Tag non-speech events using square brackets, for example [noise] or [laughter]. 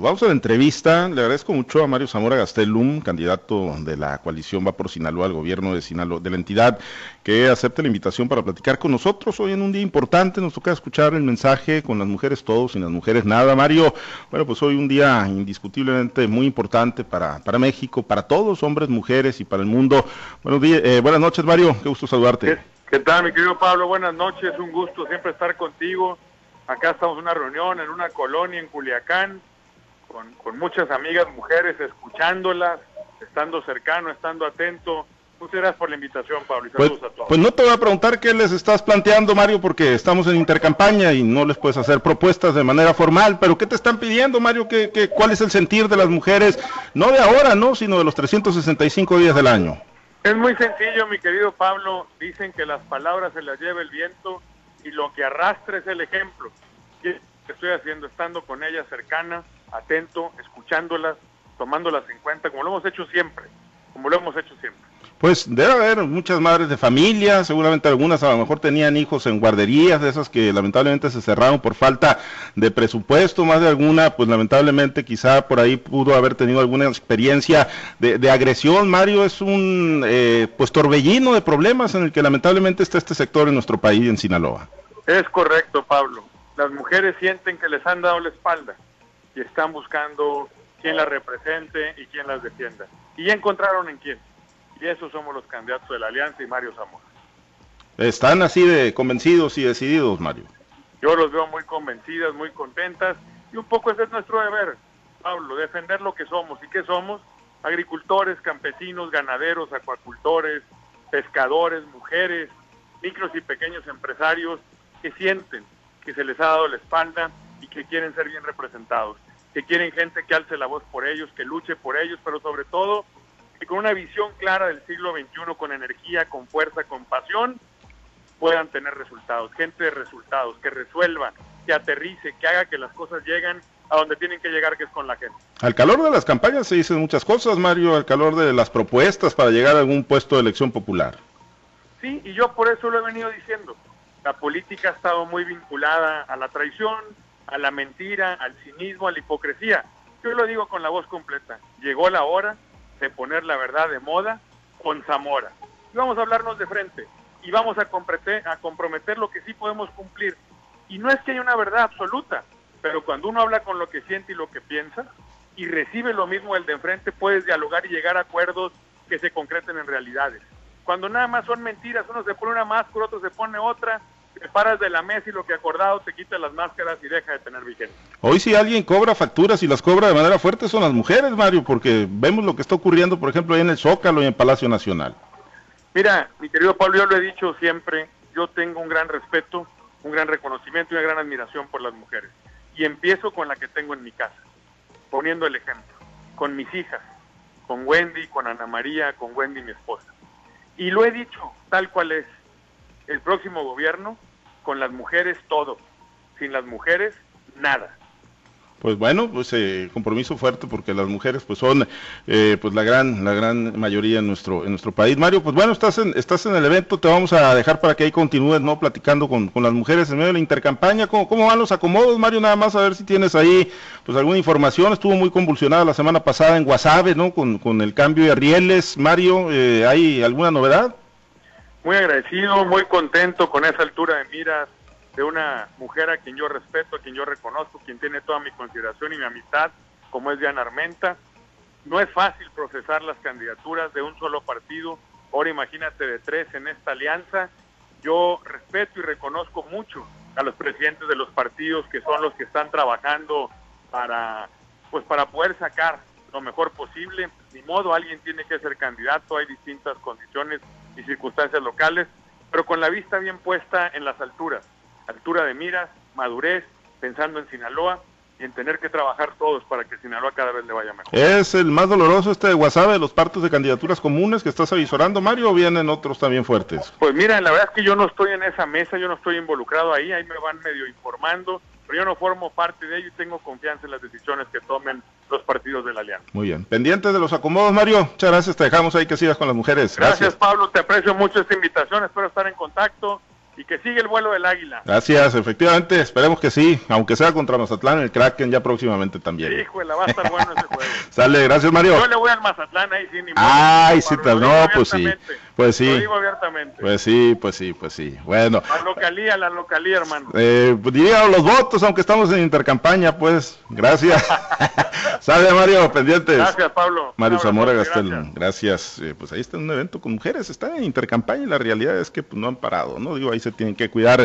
Vamos a la entrevista. Le agradezco mucho a Mario Zamora Gastelum, candidato de la coalición Va por Sinaloa al gobierno de Sinaloa, de la entidad, que acepte la invitación para platicar con nosotros hoy en un día importante. Nos toca escuchar el mensaje con las mujeres todos, sin las mujeres nada. Mario, bueno, pues hoy un día indiscutiblemente muy importante para, para México, para todos, hombres, mujeres y para el mundo. Buenos días, eh, buenas noches, Mario. Qué gusto saludarte. ¿Qué, ¿Qué tal, mi querido Pablo? Buenas noches. Un gusto siempre estar contigo. Acá estamos en una reunión en una colonia en Culiacán con, muchas amigas mujeres, escuchándolas, estando cercano, estando atento. Muchas gracias por la invitación, Pablo, y pues, saludos a todos. Pues no te voy a preguntar qué les estás planteando, Mario, porque estamos en intercampaña y no les puedes hacer propuestas de manera formal, pero ¿qué te están pidiendo, Mario? ¿Qué, qué, cuál es el sentir de las mujeres, no de ahora, no, sino de los 365 días del año? Es muy sencillo, mi querido Pablo. Dicen que las palabras se las lleva el viento y lo que arrastra es el ejemplo. ¿Qué estoy haciendo? Estando con ellas cercana, atento, escuchándolas, tomándolas en cuenta, como lo hemos hecho siempre, como lo hemos hecho siempre. Pues debe haber muchas madres de familia, seguramente algunas a lo mejor tenían hijos en guarderías, de esas que lamentablemente se cerraron por falta de presupuesto, más de alguna, pues lamentablemente quizá por ahí pudo haber tenido alguna experiencia de, agresión. Mario es un eh, pues torbellino de problemas en el que lamentablemente está este sector en nuestro país, en Sinaloa. Es correcto, Pablo. Las mujeres sienten que les han dado la espalda y están buscando quién las represente y quién las defienda. Y ya encontraron en quién. Y esos somos los candidatos de la Alianza y Mario Zamora. Están así de convencidos y decididos, Mario. Yo los veo muy convencidas, muy contentas. Y un poco ese es nuestro deber, Pablo, defender lo que somos. ¿Y qué somos? Agricultores, campesinos, ganaderos, acuacultores, pescadores, mujeres, micros y pequeños empresarios que sienten que se les ha dado la espalda y que quieren ser bien representados, que quieren gente que alce la voz por ellos, que luche por ellos, pero sobre todo que con una visión clara del siglo XXI, con energía, con fuerza, con pasión, puedan tener resultados, gente de resultados, que resuelva, que aterrice, que haga que las cosas lleguen a donde tienen que llegar, que es con la gente. Al calor de las campañas se dicen muchas cosas, Mario, al calor de las propuestas para llegar a algún puesto de elección popular. Sí, y yo por eso lo he venido diciendo. La política ha estado muy vinculada a la traición, a la mentira, al cinismo, a la hipocresía. Yo lo digo con la voz completa. Llegó la hora de poner la verdad de moda con Zamora. Y vamos a hablarnos de frente y vamos a comprometer, a comprometer lo que sí podemos cumplir. Y no es que haya una verdad absoluta, pero cuando uno habla con lo que siente y lo que piensa y recibe lo mismo el de enfrente, puedes dialogar y llegar a acuerdos que se concreten en realidades. Cuando nada más son mentiras, uno se pone una máscara, otro se pone otra, te paras de la mesa y lo que acordado te quita las máscaras y deja de tener vigencia. Hoy si alguien cobra facturas y las cobra de manera fuerte son las mujeres, Mario, porque vemos lo que está ocurriendo, por ejemplo, ahí en el Zócalo y en Palacio Nacional. Mira, mi querido Pablo, yo lo he dicho siempre, yo tengo un gran respeto, un gran reconocimiento y una gran admiración por las mujeres. Y empiezo con la que tengo en mi casa, poniendo el ejemplo, con mis hijas, con Wendy, con Ana María, con Wendy, mi esposa. Y lo he dicho tal cual es, el próximo gobierno, con las mujeres todo, sin las mujeres nada. Pues bueno, pues eh, compromiso fuerte porque las mujeres pues son eh, pues la gran la gran mayoría en nuestro en nuestro país. Mario, pues bueno, estás en estás en el evento, te vamos a dejar para que ahí continúes, ¿no? Platicando con, con las mujeres en medio de la intercampaña. ¿Cómo, ¿Cómo van los acomodos, Mario? Nada más a ver si tienes ahí pues alguna información. Estuvo muy convulsionada la semana pasada en Guasave, ¿no? Con, con el cambio de rieles. Mario, eh, ¿hay alguna novedad? Muy agradecido, muy contento con esa altura de miras de una mujer a quien yo respeto, a quien yo reconozco, quien tiene toda mi consideración y mi amistad, como es Diana Armenta. No es fácil procesar las candidaturas de un solo partido, ahora imagínate de tres en esta alianza. Yo respeto y reconozco mucho a los presidentes de los partidos que son los que están trabajando para pues para poder sacar lo mejor posible. Ni modo, alguien tiene que ser candidato, hay distintas condiciones y circunstancias locales, pero con la vista bien puesta en las alturas, altura de miras, madurez, pensando en Sinaloa y en tener que trabajar todos para que Sinaloa cada vez le vaya mejor. ¿Es el más doloroso este de WhatsApp de los partos de candidaturas comunes que estás avisorando, Mario, o vienen otros también fuertes? Pues mira, la verdad es que yo no estoy en esa mesa, yo no estoy involucrado ahí, ahí me van medio informando, pero yo no formo parte de ello y tengo confianza en las decisiones que tomen los partidos de la Alianza. Muy bien. Pendientes de los acomodos, Mario. Muchas gracias. Te dejamos ahí que sigas con las mujeres. Gracias, Pablo. Te aprecio mucho esta invitación. Espero estar en contacto y que sigue el vuelo del águila. Gracias, efectivamente, esperemos que sí, aunque sea contra Mazatlán, el Kraken ya próximamente también. Híjole, va a estar bueno ese [laughs] juego. Sale, gracias Mario. Yo le voy al Mazatlán ahí, sí, ni modo, Ay, sí, no, pues sí, pues sí. Lo digo abiertamente. Pues sí, pues sí, pues sí. Bueno, La localía, la localía, hermano. eh, pues diría los votos, aunque estamos en intercampaña, pues. Gracias. [laughs] Sale Mario, pendientes. Gracias, Pablo. Mario abrazo, Zamora. Gastel, gracias. Eh, pues ahí está un evento con mujeres, están en intercampaña y la realidad es que pues, no han parado, ¿no? Digo, ahí se tienen que cuidar.